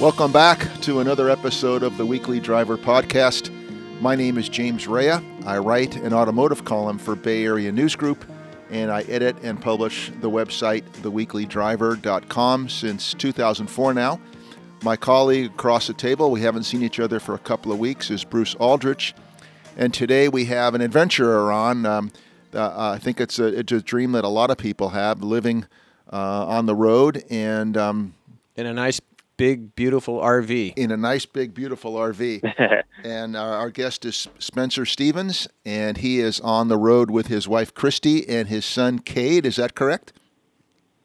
Welcome back to another episode of the Weekly Driver Podcast. My name is James Raia. I write an automotive column for Bay Area News Group, and I edit and publish the website theweeklydriver.com since 2004 now. My colleague across the table, we haven't seen each other for a couple of weeks, is Bruce Aldrich. And today we have an adventurer on. Um, uh, I think it's a, it's a dream that a lot of people have living uh, on the road and um, in a nice big beautiful RV. In a nice big beautiful RV. and our, our, guest is Spencer Stevens, and he is on the road with his wife Kristi and his son Kade. Is that correct?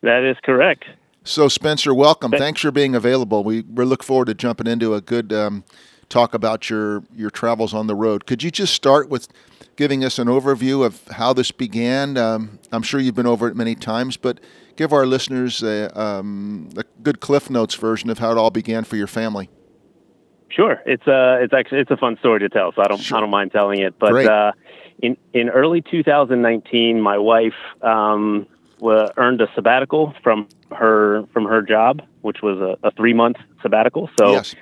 That is correct. So Spencer, welcome. Thanks for being available. We we look forward to jumping into a good um, talk about your your travels on the road. Could you just start with giving us an overview of how this began? Um, I'm sure you've been over it many times, but give our listeners a, um, a, good Cliff Notes version of how it all began for your family. Sure, it's a it's actually it's a fun story to tell, so I don't sure. I don't mind telling it. But uh, in in early 2019, my wife um, earned a sabbatical from her from her job, which was a, a three month sabbatical. So. Yes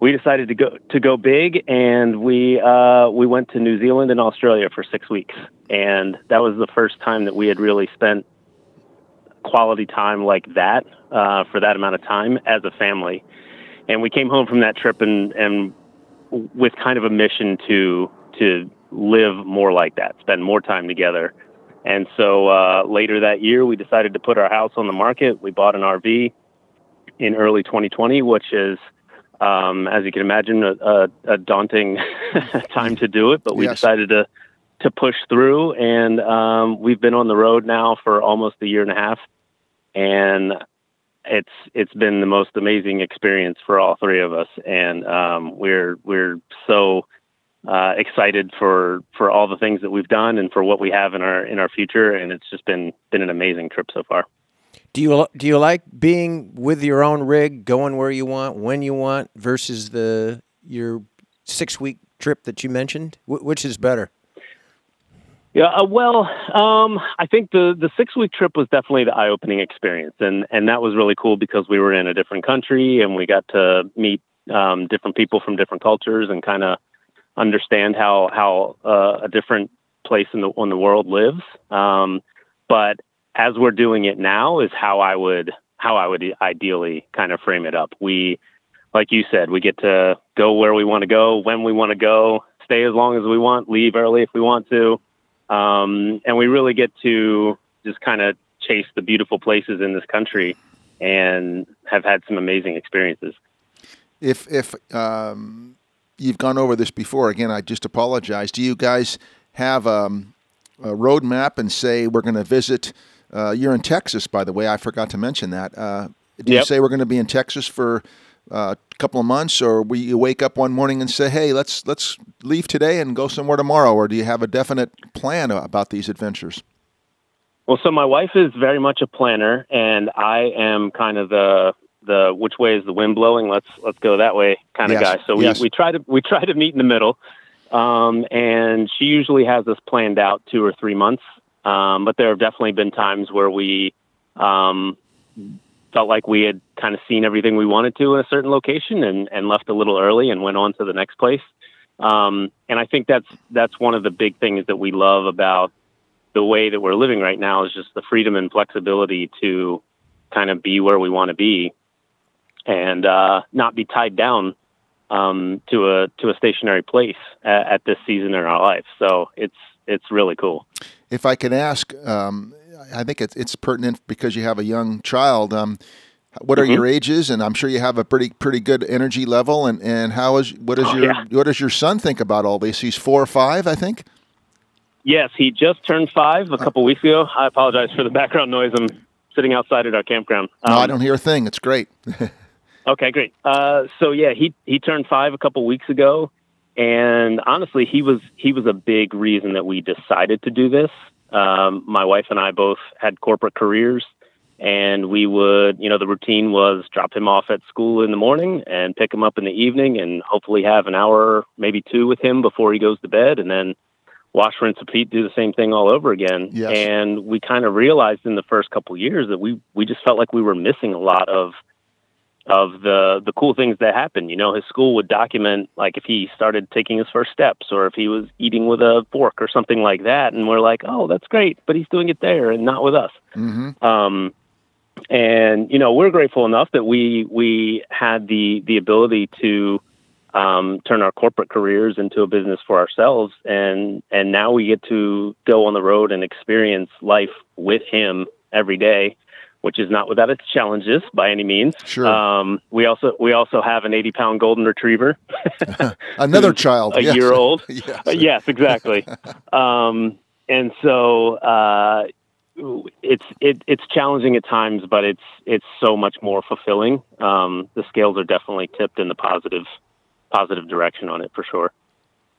we decided to go to go big, and we uh, we went to New Zealand and Australia for six weeks, and that was the first time that we had really spent quality time like that uh, for that amount of time as a family. And we came home from that trip and and with kind of a mission to to live more like that, spend more time together. And so uh, later that year, we decided to put our house on the market. We bought an RV in early 2020, which is um, as you can imagine, a, a, a daunting time to do it, but we yes. decided to to push through, and um, we've been on the road now for almost a year and a half, and it's it's been the most amazing experience for all three of us, and um, we're we're so uh, excited for for all the things that we've done and for what we have in our in our future, and it's just been been an amazing trip so far. Do you do you like being with your own rig, going where you want, when you want, versus the your six week trip that you mentioned? Wh- which is better? Yeah, uh, well, um, I think the the six week trip was definitely the eye opening experience, and and that was really cool because we were in a different country and we got to meet um, different people from different cultures and kind of understand how how uh, a different place in the in the world lives. Um, but as we're doing it now is how I would how I would ideally kind of frame it up. We like you said, we get to go where we want to go, when we want to go, stay as long as we want, leave early if we want to. Um, and we really get to just kind of chase the beautiful places in this country and have had some amazing experiences. If if um, you've gone over this before, again, I just apologize. Do you guys have um, a roadmap and say we're going to visit uh, you're in Texas, by the way. I forgot to mention that. Uh, did yep. you say we're going to be in Texas for a couple of months, or you wake up one morning and say, "Hey, let's let's leave today and go somewhere tomorrow," or do you have a definite plan about these adventures? Well, so my wife is very much a planner, and I am kind of the the which way is the wind blowing? Let's let's go that way kind of yes. guy. So we, yes. we try to we try to meet in the middle, um, and she usually has us planned out two or three months um, but there have definitely been times where we um, felt like we had kind of seen everything we wanted to in a certain location and, and left a little early and went on to the next place. Um, and I think that's that's one of the big things that we love about the way that we're living right now is just the freedom and flexibility to kind of be where we want to be and uh, not be tied down um, to a to a stationary place at, at, this season in our life. So it's it's really cool. If I can ask, um, I think it's, it's pertinent because you have a young child. What are mm-hmm. your ages? And I'm sure you have a pretty pretty good energy level. And, and how is what is oh, your yeah. what does your son think about all this? He's four or five, I think. Yes, he just turned five a couple weeks ago. I apologize for the background noise. I'm sitting outside at our campground. Um, no, I um, don't hear a thing. It's great. okay, great. Uh, so yeah, he he turned five a couple weeks ago, and honestly, he was he was a big reason that we decided to do this. Um, my wife and I both had corporate careers, and we would, you know, the routine was drop him off at school in the morning and pick him up in the evening, and hopefully have an hour, maybe two, with him before he goes to bed, and then wash, rinse, repeat, do the same thing all over again. Yes. And we kind of realized in the first couple years that we we just felt like we were missing a lot of of the the cool things that happened You know, his school would document like if he started taking his first steps or if he was eating with a fork or something like that, and we're like, oh, that's great, but he's doing it there and not with us. Mm-hmm. Um, and you know, we're grateful enough that we we had the the ability to um, turn our corporate careers into a business for ourselves, and and now we get to go on the road and experience life with him every day which is not without its challenges by any means. Sure. Um, we also we also have an 80 pound golden retriever. Another child, a yes. year old. yes. Yes, exactly. um, and so uh, it's it, it's challenging at times, but it's it's so much more fulfilling. Um, the scales are definitely tipped in the positive positive direction on it for sure.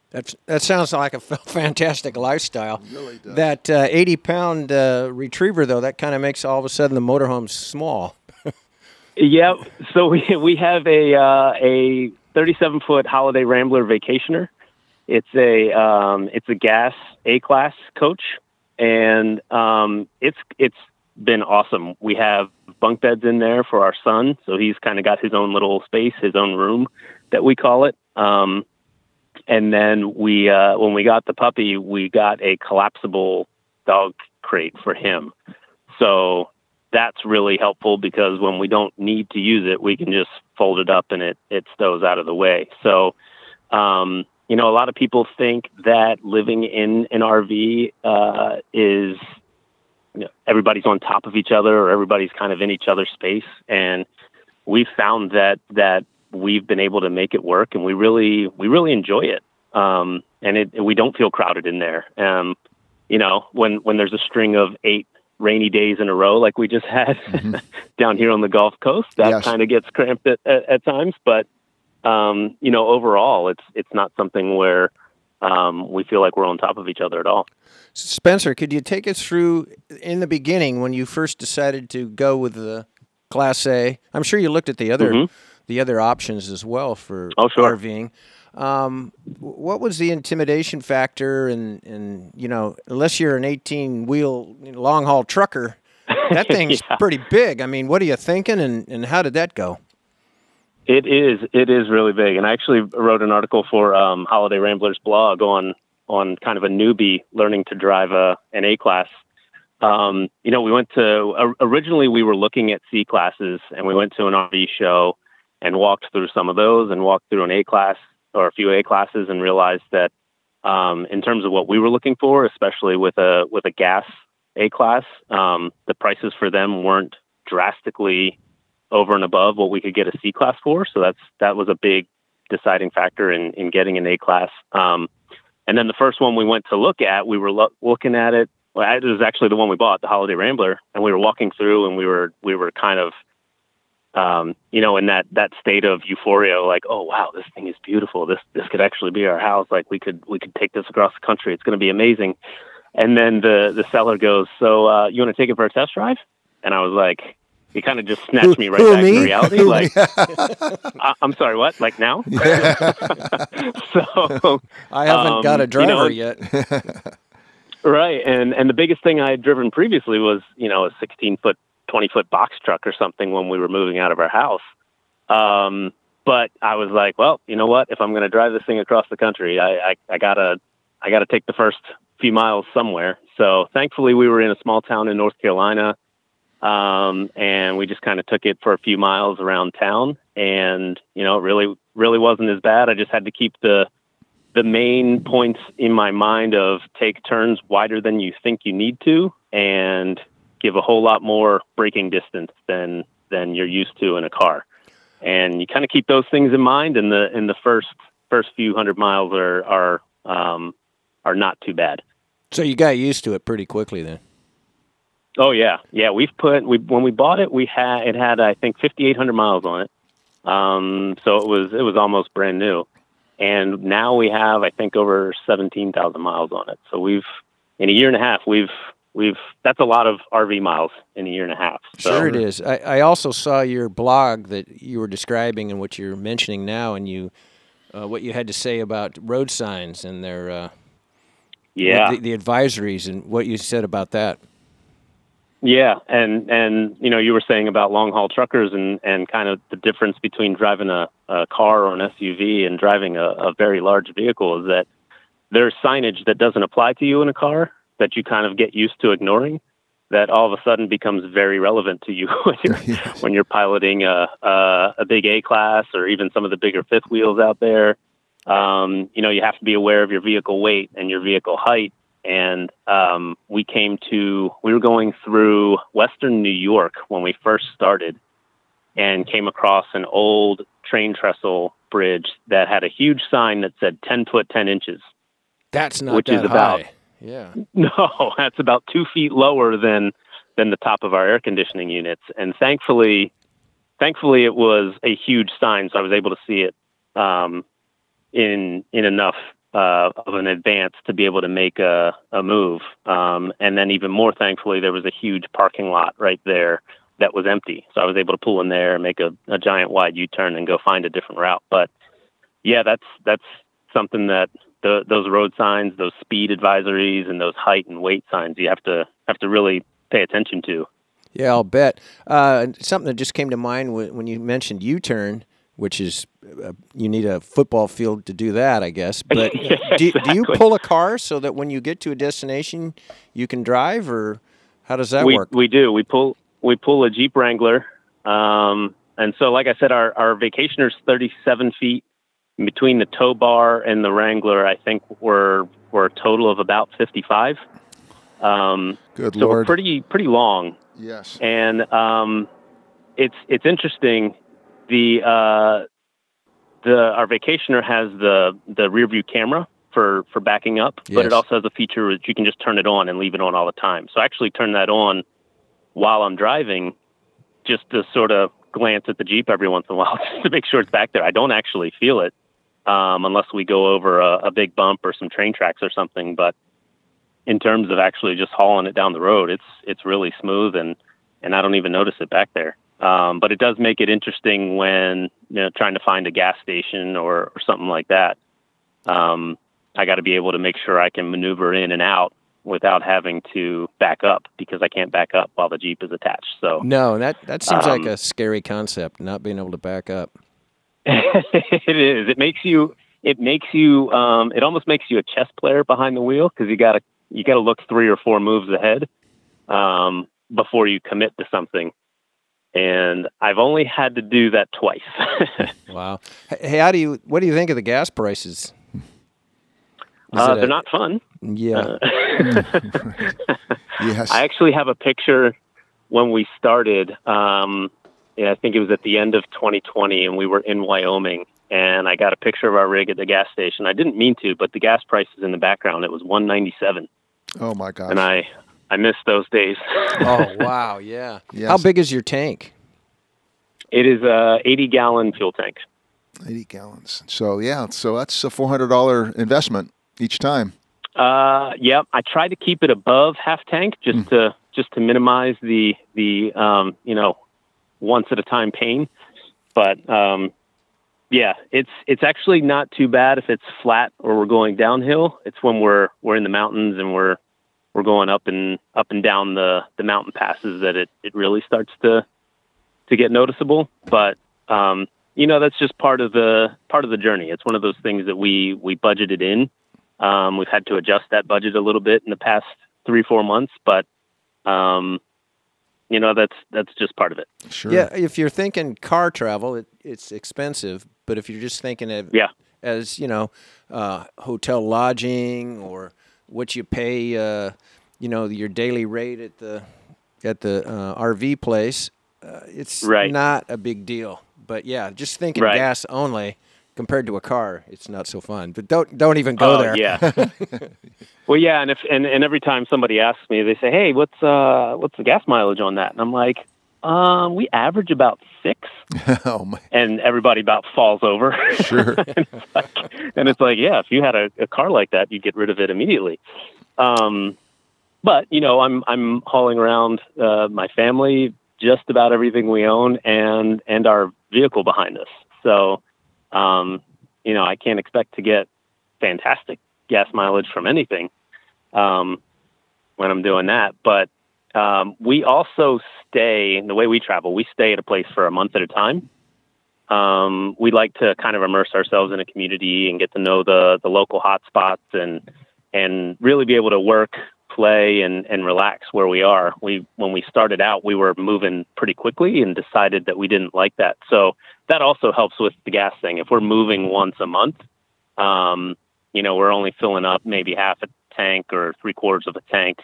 That's, that sounds like a fantastic lifestyle. Really that uh, 80 pound uh, retriever, though, that kind of makes all of a sudden the motorhome small. yeah. So we, we have a, uh, a 37 foot Holiday Rambler vacationer. It's a, um, it's a gas A class coach, and um, it's, it's been awesome. We have bunk beds in there for our son. So he's kind of got his own little space, his own room that we call it. Um, and then we, uh, when we got the puppy, we got a collapsible dog crate for him. So that's really helpful because when we don't need to use it, we can just fold it up and it, it stows out of the way. So, um, you know, a lot of people think that living in an RV uh, is you know, everybody's on top of each other or everybody's kind of in each other's space. And we've found that that we've been able to make it work, and we really we really enjoy it. Um, and it, we don't feel crowded in there. Um, you know, when when there's a string of eight rainy days in a row like we just had mm-hmm. down here on the Gulf Coast, that yes. kind of gets cramped at, at, at times. But um, you know, overall, it's it's not something where um, we feel like we're on top of each other at all. Spencer, could you take us through in the beginning when you first decided to go with the Class A? I'm sure you looked at the other mm-hmm the other options as well for oh, sure. RVing. Um, what was the intimidation factor? And, and you know, unless you're an 18 wheel long haul trucker, that thing's yeah. pretty big. I mean, what are you thinking, and, and how did that go? It is. It is really big. And I actually wrote an article for um, Holiday Ramblers blog on on kind of a newbie learning to drive a an A class. Um, you know, we went to originally we were looking at C classes, and we went to an RV show and walked through some of those and walked through an A class or a few A classes and realized that um, in terms of what we were looking for, especially with a with a gas A class, um, the prices for them weren't drastically over and above what we could get a C class for. So that's that was a big deciding factor in in getting an A class. Um, and then the first one we went to look at, we were lo- looking at it. Well, it was actually the one we bought, the Holiday Rambler, and we were walking through, and we were we were kind of um, you know, in that that state of euphoria, like, oh wow, this thing is beautiful. This this could actually be our house. Like we could we could take this across the country. It's going to be amazing. And then the the seller goes, so uh, you want to take it for a test drive? And I was like, he kind of just snatched me right back me? to reality. like, I, am sorry, what? Like now? so I haven't um, got a driver you know, yet. right, and and the biggest thing I had driven previously was you know a 16 foot 20 foot box truck or something when we were moving out of our house. Um, but I was like, well, you know what? If I'm going to drive this thing across the country, I, I, I gotta, I gotta take the first few miles somewhere. So thankfully we were in a small town in North Carolina. Um, and we just kind of took it for a few miles around town and, you know, it really, really wasn't as bad. I just had to keep the, the main points in my mind of take turns wider than you think you need to and give a whole lot more braking distance than than you're used to in a car. And you kind of keep those things in mind, and the in the first first few hundred miles are are um, are not too bad. So you got used to it pretty quickly then. Oh yeah, yeah. We've put we when we bought it, we had it had I think 5,800 miles on it. Um, so it was it was almost brand new, and now we have I think over 17,000 miles on it. So we've in a year and a half we've we've that's a lot of RV miles in a year and a half. So. Sure, it is. I, I, also saw your blog that you were describing and what you're mentioning now, and you uh, what you had to say about road signs and their uh, yeah the, the, advisories and what you said about that. Yeah, and and you know you were saying about long haul truckers and and kind of the difference between driving a, a car or an SUV and driving a, a very large vehicle is that there's signage that doesn't apply to you in a car that you kind of get used to ignoring that all of a sudden becomes very relevant to you when you're, yes. when you're piloting a, a, a big A class or even some of the bigger fifth wheels out there. Um, you know, you have to be aware of your vehicle weight and your vehicle height. And um, we came to, we were going through Western New York when we first started and came across an old train trestle bridge that had a huge sign that said 10 foot 10 inches. That's not which is about, high. Yeah. No, that's about two feet lower than than the top of our air conditioning units. And thankfully, thankfully, it was a huge sign, so I was able to see it um, in in enough uh, of an advance to be able to make a, a move. Um, and then even more thankfully, there was a huge parking lot right there that was empty, so I was able to pull in there, and make a, a giant wide U-turn, and go find a different route. But yeah, that's that's something that the, those road signs, those speed advisories, and those height and weight signs you have to have to really pay attention to. Yeah, I'll bet. Uh, something that just came to mind when you mentioned U-turn, which is uh, you need a football field to do that, I guess. But yeah, do, exactly. do, you pull a car so that when you get to a destination, you can drive, or how does that we, work? We do. We pull we pull a Jeep Wrangler, um, and so like I said, our our vacationer's thirty seven feet between the tow bar and the Wrangler, I think we're we're a total of about 55. Um, Good so Lord. we're pretty pretty long. Yes. And um, it's it's interesting. The uh, the our vacationer has the the rear view camera for for backing up, yes. but it also has a feature that you can just turn it on and leave it on all the time. So I actually turn that on while I'm driving, just to sort of glance at the Jeep every once in a while just to make sure it's back there. I don't actually feel it um, unless we go over a, a big bump or some train tracks or something. But in terms of actually just hauling it down the road, it's it's really smooth and and I don't even notice it back there. Um, but it does make it interesting when you know trying to find a gas station or, or something like that. Um, I got to be able to make sure I can maneuver in and out without having to back up because I can't back up while the Jeep is attached. So no, that that seems um, like a scary concept, not being able to back up. it is. It makes you. It makes you. Um, it almost makes you a chess player behind the wheel because you got to you got to look three or four moves ahead um, before you commit to something. And I've only had to do that twice. wow. Hey, how do you? What do you think of the gas prices? Uh, they're a, not fun. Yeah. Uh, yes. I actually have a picture when we started. Um, yeah, I think it was at the end of 2020, and we were in Wyoming, and I got a picture of our rig at the gas station. I didn't mean to, but the gas prices in the background it was 197. Oh my god! And I I missed those days. oh wow, yeah. Yes. How big is your tank? It is a 80 gallon fuel tank. 80 gallons. So yeah, so that's a $400 investment each time. Uh, yep. I try to keep it above half tank just mm. to just to minimize the the um, you know once at a time pain. But um, yeah, it's it's actually not too bad if it's flat or we're going downhill. It's when we're we're in the mountains and we're we're going up and up and down the the mountain passes that it it really starts to to get noticeable. But um, you know that's just part of the part of the journey. It's one of those things that we we budgeted in. Um, we've had to adjust that budget a little bit in the past three four months, but um, you know that's that's just part of it. Sure. Yeah, if you're thinking car travel, it, it's expensive. But if you're just thinking of yeah. as you know, uh, hotel lodging or what you pay, uh, you know, your daily rate at the at the uh, RV place, uh, it's right. not a big deal. But yeah, just thinking right. gas only compared to a car, it's not so fun. But don't don't even go oh, there. Yeah. well, yeah, and if and, and every time somebody asks me, they say, "Hey, what's uh what's the gas mileage on that?" And I'm like, um, we average about six. oh my! And everybody about falls over. Sure. and, it's like, and, it's like, yeah, if you had a, a car like that, you'd get rid of it immediately. Um, but you know, I'm I'm hauling around uh, my family, just about everything we own, and and our vehicle behind us. So um, you know, I can't expect to get fantastic gas mileage from anything um, when I'm doing that. But Um, we also stay the way we travel. We stay at a place for a month at a time. Um, we like to kind of immerse ourselves in a community and get to know the the local hotspots and and really be able to work, play, and and relax where we are. We when we started out, we were moving pretty quickly and decided that we didn't like that. So that also helps with the gas thing. If we're moving once a month, um, you know, we're only filling up maybe half a tank or three quarters of a tank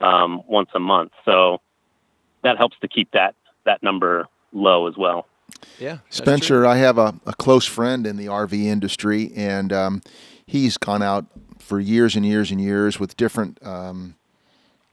um, once a month. So that helps to keep that that number low as well. Yeah, Spencer, I have a, a, close friend in the RV industry, and um, he's gone out for years and years and years with different um,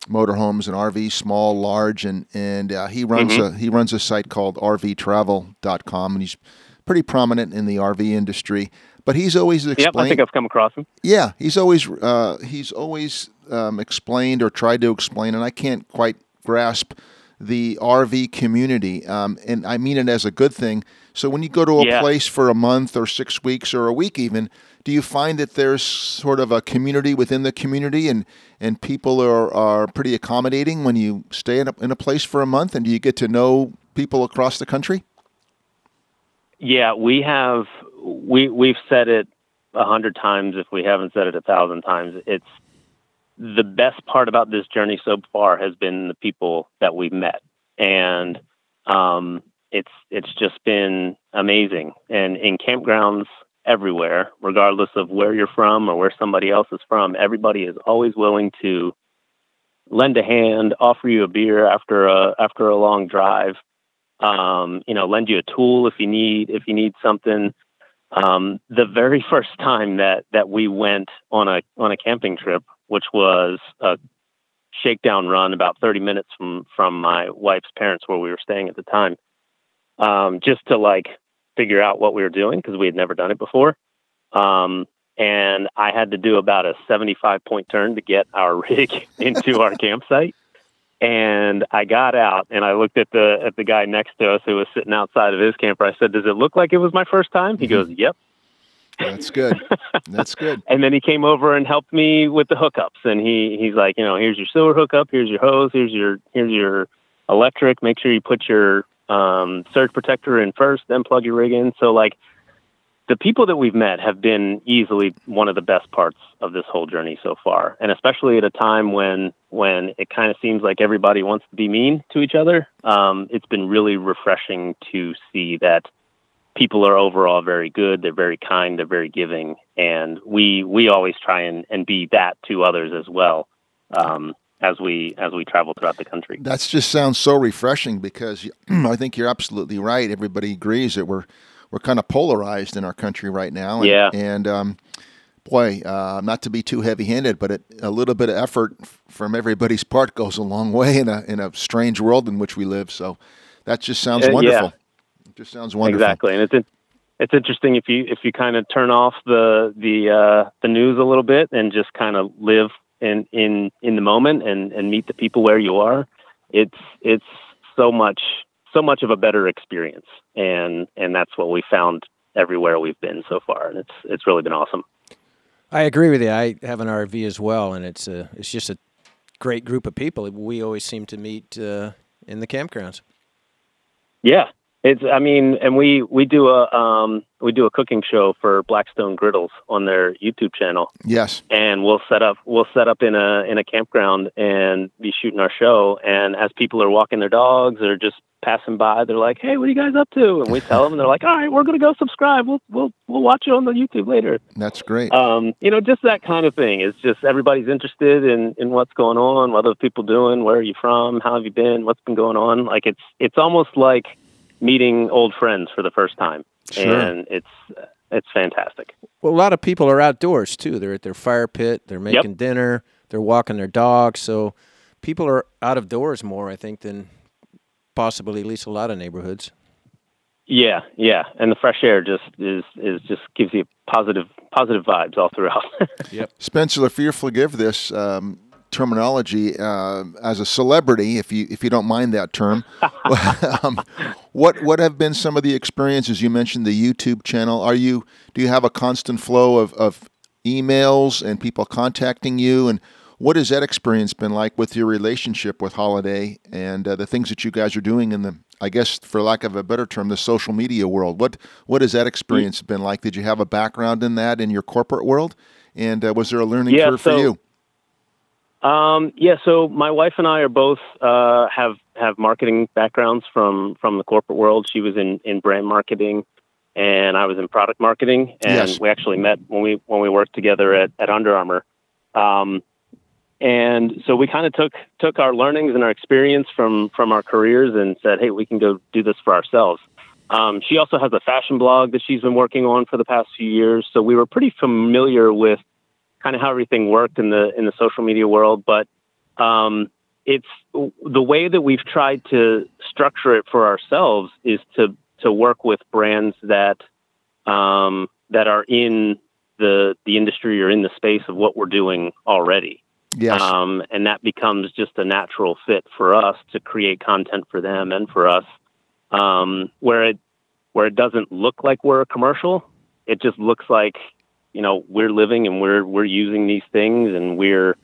motorhomes and RVs, small, large, and and uh, he runs mm-hmm. a he runs a site called RVTravel.com, and he's pretty prominent in the RV industry. But he's always explained. Yep, I think I've come across him. Yeah, he's always uh, he's always um, explained or tried to explain, and I can't quite grasp the RV community, um, and I mean it as a good thing. So when you go to a yeah. place for a month or six weeks or a week, even, do you find that there's sort of a community within the community, and and people are are pretty accommodating when you stay in a, in a place for a month, and do you get to know people across the country? Yeah, we have we we've said it a hundred times if we haven't said it a thousand times. It's the best part about this journey so far has been the people that we've met, and um, it's it's just been amazing. And in campgrounds everywhere, regardless of where you're from or where somebody else is from, everybody is always willing to lend a hand, offer you a beer after a after a long drive. Um, you know, lend you a tool if you need if you need something. Um, the very first time that that we went on a on a camping trip, which was a shakedown run about 30 minutes from from my wife's parents where we were staying at the time um, just to like figure out what we were doing because we had never done it before. Um, and i had to do about a 75 point turn to get our rig into our campsite and i got out and i looked at the at the guy next to us who was sitting outside of his camper i said does it look like it was my first time he goes yep that's good. That's good. and then he came over and helped me with the hookups. And he he's like, you know, here's your sewer hookup, here's your hose, here's your here's your electric. Make sure you put your um, surge protector in first, then plug your rig in. So like the people that we've met have been easily one of the best parts of this whole journey so far, and especially at a time when when it kind of seems like everybody wants to be mean to each other. Um, it's been really refreshing to see that people are overall very good. They're very kind. They're very giving, and we we always try and, and be that to others as well. Um, as we as we travel throughout the country. That just sounds so refreshing because I think you're absolutely right. Everybody agrees that we're we're kind of polarized in our country right now. And, yeah. And um, boy, uh, not to be too heavy-handed, but it, a little bit of effort from everybody's part goes a long way in a in a strange world in which we live. So that just sounds uh, wonderful. Yeah. Just sounds wonderful. Exactly, and it's it's interesting if you if you kind of turn off the the uh, the news a little bit and just kind of live in in in the moment and and meet the people where you are. It's it's so much so much of a better experience, and and that's what we found everywhere we've been so far, and it's it's really been awesome. I agree with you. I have an RV as well, and it's a it's just a great group of people. We always seem to meet uh, in the campgrounds. Yeah, it's, I mean, and we we do a um, we do a cooking show for Blackstone Griddles on their YouTube channel. Yes, and we'll set up we'll set up in a in a campground and be shooting our show. And as people are walking their dogs or just passing by, they're like, "Hey, what are you guys up to?" And we tell them, and they're like, "All right, we're gonna go subscribe. We'll we'll we'll watch you on the YouTube later." That's great. Um, you know, just that kind of thing. It's just everybody's interested in in what's going on, what other people doing, where are you from, how have you been, what's been going on. Like it's it's almost like meeting old friends for the first time, sure. and it's it's fantastic. Well, a lot of people are outdoors too. They're at their fire pit. They're making yep. dinner. They're walking their dogs. So people are out of doors more, I think, than possibly at least a lot of neighborhoods. Yeah, yeah, and the fresh air just is is just gives you positive positive vibes all throughout. yep. Spencer, if you forgive this, um, terminology uh, as a celebrity, if you if you don't mind that term. um, what what have been some of the experiences you mentioned the YouTube channel? Are you do you have a constant flow of, of emails and people contacting you and What has that experience been like with your relationship with Holiday and uh, the things that you guys are doing in the, I guess, for lack of a better term, the social media world? What what has that experience been like? Did you have a background in that in your corporate world, and uh, was there a learning yeah, curve so, for you? Um, yeah, so my wife and I are both uh, have have marketing backgrounds from from the corporate world. She was in in brand marketing, and I was in product marketing. And Yes. we actually met when we when we worked together at at Under Armour. Um, and so we kind of took took our learnings and our experience from from our careers and said, hey, we can go do this for ourselves. Um, she also has a fashion blog that she's been working on for the past few years, so we were pretty familiar with kind of how everything worked in the in the social media world. But um, it's the way that we've tried to structure it for ourselves is to to work with brands that um, that are in the the industry or in the space of what we're doing already. Yes. Um, and that becomes just a natural fit for us to create content for them and for us, um, where it where it doesn't look like we're a commercial. It just looks like you know we're living and we're we're using these things and we're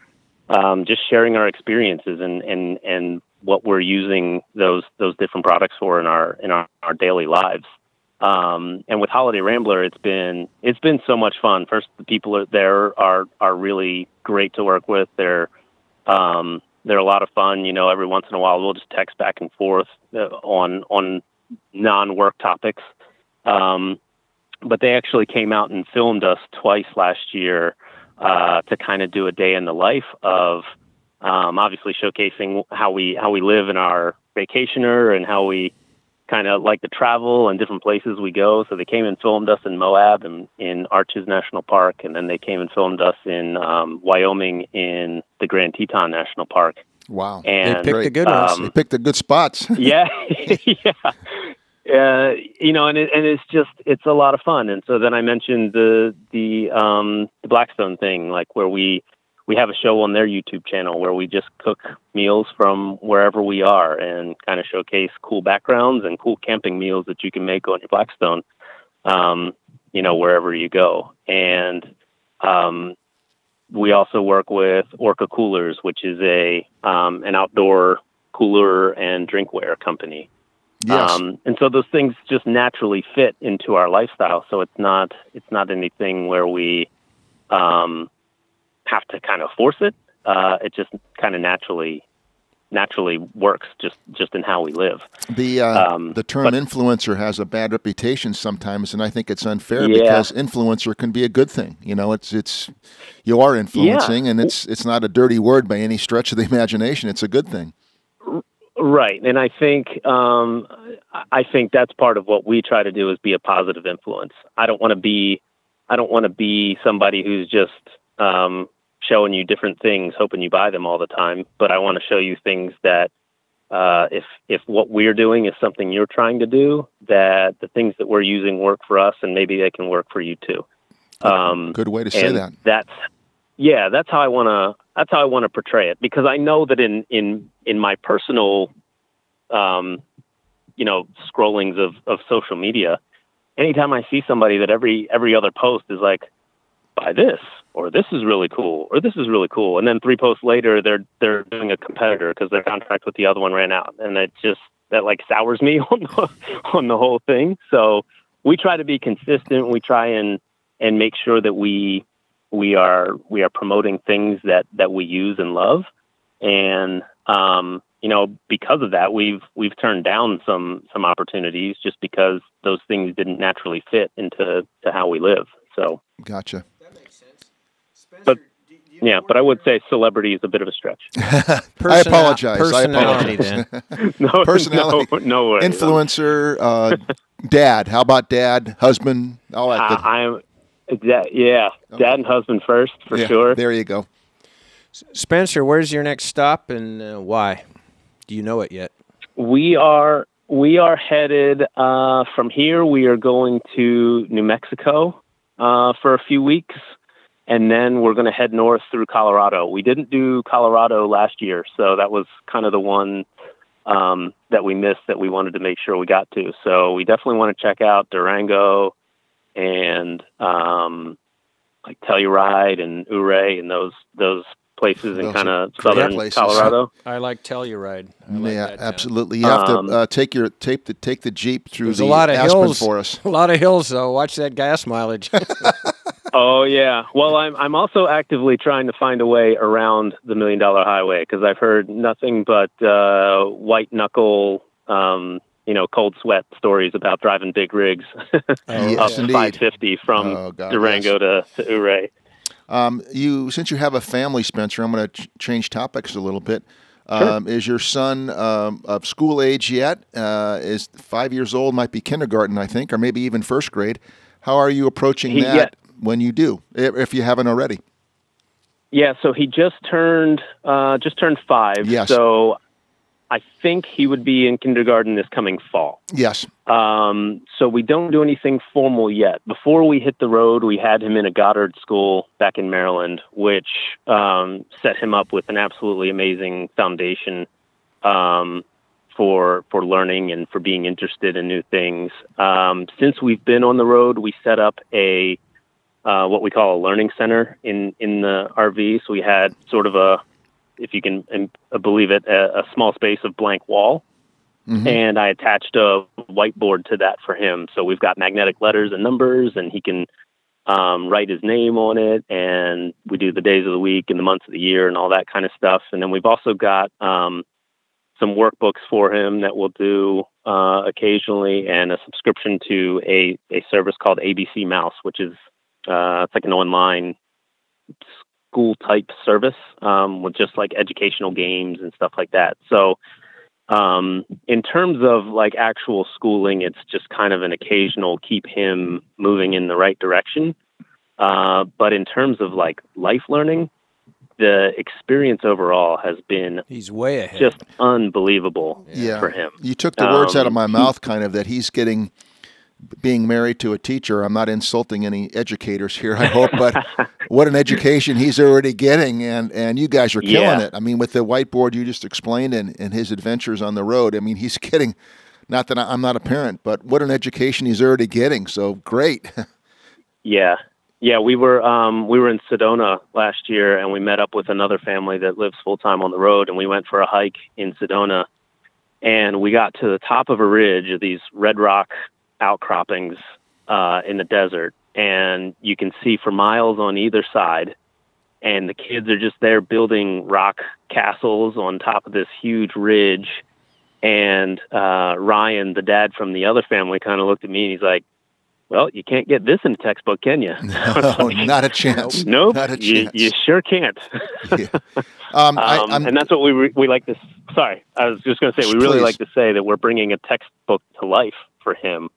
um, just sharing our experiences and and and what we're using those those different products for in our in our, our daily lives. Um, and with Holiday Rambler, it's been it's been so much fun. First, the people are there are are really great to work with. They're um, they're a lot of fun. You know, every once in a while we'll just text back and forth uh, on on non work topics. Um, but they actually came out and filmed us twice last year uh, to kind of do a day in the life of um, obviously showcasing how we how we live in our vacationer and how we kind of like to travel and different places we go. So they came and filmed us in Moab and in Arches National Park, and then they came and filmed us in um, Wyoming in the Grand Teton National Park. wow. And they picked great. the good ones. Um, They picked the good spots. yeah, yeah. Uh, you know, and it, and it's just it's a lot of fun. And so then I mentioned the the um, the Blackstone thing, like where we we have a show on their YouTube channel where we just cook meals from wherever we are and kind of showcase cool backgrounds and cool camping meals that you can make on your Blackstone, um, you know, wherever you go. And um, we also work with Orca Coolers, which is a um, an outdoor cooler and drinkware company. Yes. Um, and so those things just naturally fit into our lifestyle. So it's not it's not anything where we um, have to kind of force it. Uh, it just kind of naturally naturally works just just in how we live. The uh, Um, the term but- influencer has a bad reputation sometimes, and I think it's unfair Yeah. because influencer can be a good thing. You know, it's it's you are influencing, and it's it's not a dirty word by any stretch of the imagination. It's a good thing. Right, and I think um, I think that's part of what we try to do is be a positive influence. I don't want to be I don't want to be somebody who's just um, showing you different things, hoping you buy them all the time. But I want to show you things that uh, if if what we're doing is something you're trying to do, that the things that we're using work for us, and maybe they can work for you too. Um, Good way to say that. That's yeah, that's how I want to that's how I want to portray it because I know that in in in my personal um you know scrollings of of social media anytime I see somebody that every every other post is like buy this or this is really cool or this is really cool and then three posts later they're they're doing a competitor because their contract with the other one ran out and it just that like sours me on the, on the whole thing. So we try to be consistent. We try and and make sure that we we are we are promoting things that that we use and love and um you know because of that we've we've turned down some some opportunities just because those things didn't naturally fit into to how we live so Gotcha. That makes sense. Spencer, but- yeah but i would say celebrity is a bit of a stretch I Persona- apologize. I Personality, apologize. then. no Personality. no, no worries. Influencer, uh, dad. How about dad, husband? All that. good- I, i'm that, yeah dad and husband first for Yeah, sure There you go. Spencer, where's your next stop and uh, why? Do you know it yet? We are we are headed uh, from here. We are going to New Mexico uh, for a few weeks, and then we're going to head north through Colorado. We didn't do Colorado last year, so that was kind of the one um, that we missed that we wanted to make sure we got to. So we definitely want to check out Durango and um, like Telluride and Ouray and those those places in kind of southern places. Colorado. I like Telluride. I like yeah, absolutely. You have um, to uh, take your take the take the jeep through the a lot of Aspen hills for us. A lot of hills, though. Watch that gas mileage. oh yeah. Well, I'm I'm also actively trying to find a way around the Million Dollar Highway because I've heard nothing but uh, white knuckle. Um, you know, cold sweat stories about driving big rigs oh, yes, up 550 from oh, God, Durango yes. to, to Ouray. Um, you, since you have a family, Spencer, I'm going to ch- change topics a little bit. Um, sure. Is your son um, of school age yet? Uh, is five years old? Might be kindergarten, I think, or maybe even first grade. How are you approaching he, that yeah. when you do, if you haven't already? Yeah, so he just turned uh, just turned five. Yes. So I think he would be in kindergarten this coming fall. Yes. Um, so we don't do anything formal yet. Before we hit the road, we had him in a Goddard school back in Maryland, which um, set him up with an absolutely amazing foundation um, for for learning and for being interested in new things. Um, since we've been on the road, we set up a uh, what we call a learning center in in the RV. So we had sort of a if you can uh, believe it, a, a small space of blank wall. Mm-hmm. And I attached a whiteboard to that for him. So we've got magnetic letters and numbers, and he can um, write his name on it. And we do the days of the week and the months of the year and all that kind of stuff. And then we've also got um, some workbooks for him that we'll do uh, occasionally, and a subscription to a, a service called ABC Mouse, which is uh, it's like an online school type service um, with just like educational games and stuff like that. So, um, in terms of like actual schooling, it's just kind of an occasional keep him moving in the right direction. Uh, but in terms of like life learning, the experience overall has been he's way ahead. just unbelievable yeah. for him. You took the words out of um, my mouth, kind of that he's getting being married to a teacher, I'm not insulting any educators here, I hope, but what an education he's already getting, and, and you guys are killing yeah. it. I mean, with the whiteboard you just explained and, and his adventures on the road, I mean, he's getting, not that I'm not a parent, but what an education he's already getting. So great. yeah. Yeah, we were um, we were in Sedona last year, and we met up with another family that lives full time on the road, and we went for a hike in Sedona, and we got to the top of a ridge of these red rock outcroppings uh, in the desert, and you can see for miles on either side. And the kids are just there building rock castles on top of this huge ridge. And uh, Ryan, the dad from the other family, kind of looked at me and he's like, well, you can't get this in a textbook, can you? No, not a chance. No, nope, not a chance. You, you sure can't. yeah. um, I, um, and that's what we re- we like to. Sorry, I was just going to say we really like to say that we're bringing a textbook to life for him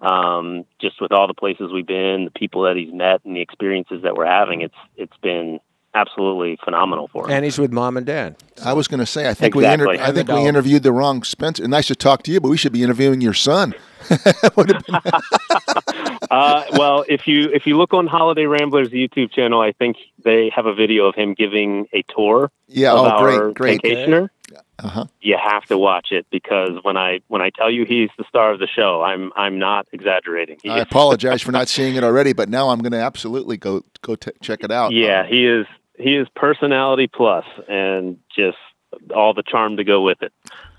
um, just with all the places we've been, the people that he's met, and the experiences that we're having, it's it's been absolutely phenomenal for him. And he's with mom and dad. I was going to say, I think exactly. we inter- I think we interviewed the wrong Spencer. Nice to talk to you, but we should be interviewing your son. uh, well, if you if you look on Holiday Ramblers YouTube channel, I think they have a video of him giving a tour. Yeah, of oh, our great, great. vacationer uh-huh. you have to watch it because when I when I tell you he's the star of the show, I'm I'm not exaggerating. He I apologize for not seeing it already, but now I'm going to absolutely go go t- check it out. Yeah, he is he is personality plus and just all the charm to go with it.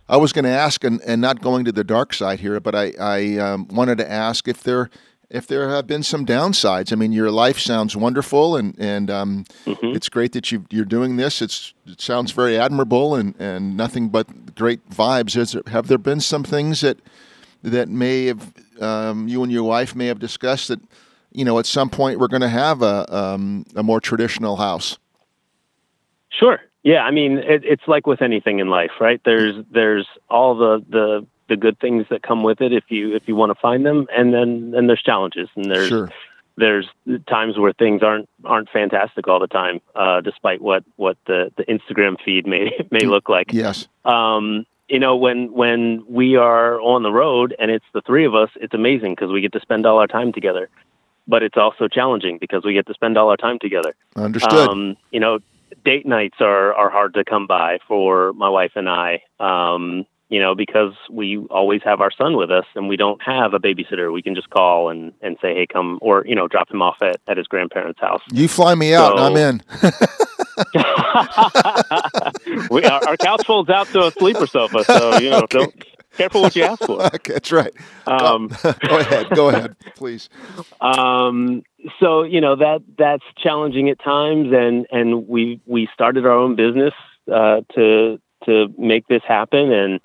I was going to ask, and, and not going to the dark side here, but I I um, wanted to ask if there if there have been some downsides. I mean, your life sounds wonderful, and and um, mm-hmm. it's great that you you're doing this. It's it sounds very admirable, and, and nothing but great vibes. Is there, have there been some things that that may have um, you and your wife may have discussed that you know at some point we're going to have a um, a more traditional house? Sure. Yeah. I mean, it, it's like with anything in life, right? There's there's all the the the good things that come with it if you if you want to find them, and then then there's challenges and there's sure. there's times where things aren't aren't fantastic all the time, uh, despite what what the the Instagram feed may may look like. Yes. Um, you know when when we are on the road and it's the three of us, it's amazing because we get to spend all our time together. But it's also challenging because we get to spend all our time together. Understood. Um, you know, date nights are are hard to come by for my wife and I. Um, you know, because we always have our son with us and we don't have a babysitter. We can just call and, and say, hey, come, or, you know, drop him off at, at his grandparents' house. You fly me out, so, I'm in. we, our, our, couch folds out to a sleeper sofa, so you know, okay. don't careful what you ask for. Okay, that's right. Um, go ahead, go ahead, please. Um, so you know that that's challenging at times, and and we we started our own business uh, to to make this happen, and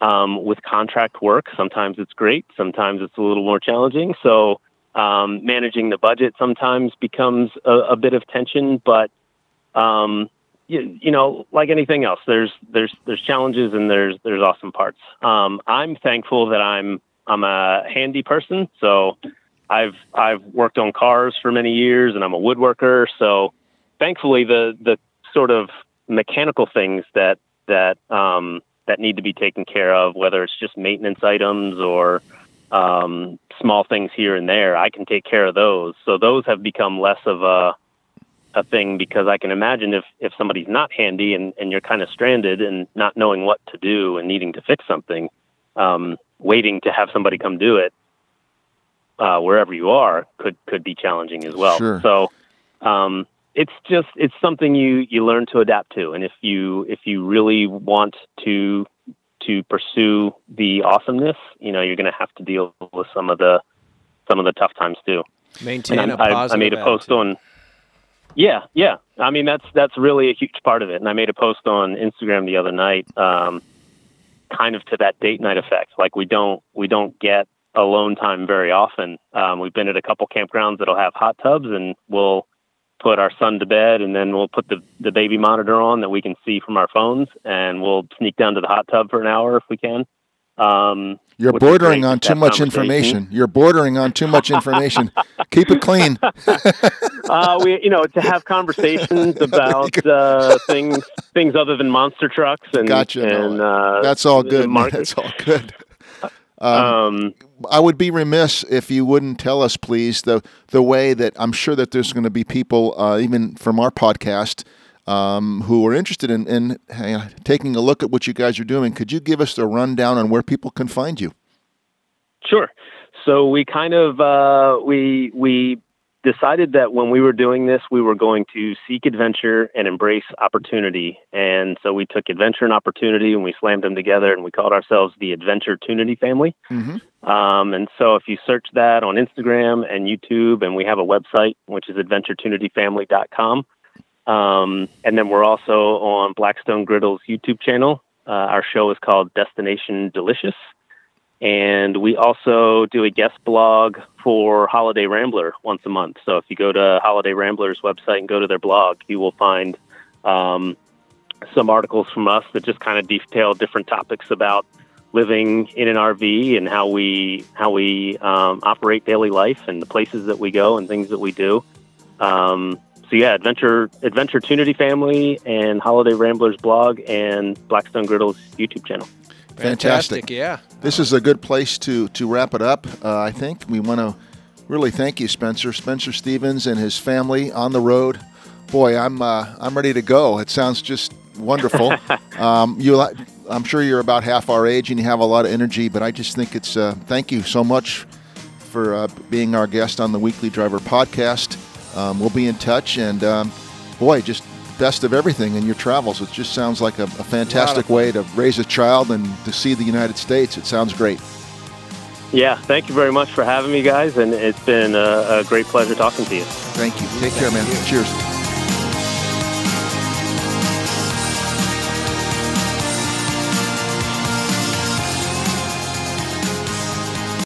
um, with contract work, sometimes it's great, sometimes it's a little more challenging. So um, managing the budget sometimes becomes a, a bit of tension, but um, you, you, know, like anything else, there's there's there's challenges and there's there's awesome parts. Um, I'm thankful that I'm I'm a handy person, so I've I've worked on cars for many years, and I'm a woodworker. So thankfully, the the sort of mechanical things that that um, that need to be taken care of, whether it's just maintenance items or um, small things here and there, I can take care of those. So those have become less of a a thing because I can imagine if if somebody's not handy and and you're kind of stranded and not knowing what to do and needing to fix something, um, waiting to have somebody come do it uh, wherever you are could could be challenging as well. Sure. So um, it's just it's something you you learn to adapt to, and if you if you really want to to pursue the awesomeness, you know, you're going to have to deal with some of the some of the tough times too. Maintain a positive I, I made a post attitude. on. Yeah, yeah. I mean, that's that's really a huge part of it. And I made a post on Instagram the other night, um, kind of to that date night effect. Like we don't we don't get alone time very often. Um, we've been at a couple campgrounds that'll have hot tubs, and we'll put our son to bed, and then we'll put the the baby monitor on that we can see from our phones, and we'll sneak down to the hot tub for an hour if we can. Um, You're bordering on too much information. You're bordering on too much information. Keep it clean. uh, we, you know, to have conversations about uh, things things other than monster trucks and gotcha. And, uh, That's all good. That's all good. Um, um, I would be remiss if you wouldn't tell us, please, the the way that I'm sure that there's going to be people, uh, even from our podcast, um, who are interested in, in uh, taking a look at what you guys are doing. Could you give us a rundown on where people can find you? Sure. So we kind of uh, we we decided that when we were doing this, we were going to seek adventure and embrace opportunity. And so we took adventure and opportunity and we slammed them together and we called ourselves the Adventurtunity family. Mm-hmm. Um, and so if you search that on Instagram and YouTube, and we have a website, which is adventurtunityfamily.com. Um, and then we're also on Blackstone Griddle's YouTube channel. Uh, our show is called Destination Delicious. And we also do a guest blog for Holiday Rambler once a month. So if you go to Holiday Rambler's website and go to their blog, you will find um, some articles from us that just kind of detail different topics about living in an RV and how we how we um, operate daily life and the places that we go and things that we do. Um, so yeah, Adventure Adventurtunity Family and Holiday Ramblers blog and Blackstone Griddle's YouTube channel. Fantastic. Fantastic. Yeah. This is a good place to to wrap it up. Uh, I think we want to really thank you, Spencer, Spencer Stevens, and his family on the road. Boy, I'm uh, I'm ready to go. It sounds just wonderful. um, you, I'm sure you're about half our age and you have a lot of energy, but I just think it's. Uh, thank you so much for uh, being our guest on the Weekly Driver podcast. Um, we'll be in touch, and um, boy, just best of everything in your travels. It just sounds like a, a fantastic a way to raise a child and to see the United States. It sounds great. Yeah, thank you very much for having me, guys, and it's been a, a great pleasure talking to you. Thank you. Take thank care, man. You. Cheers.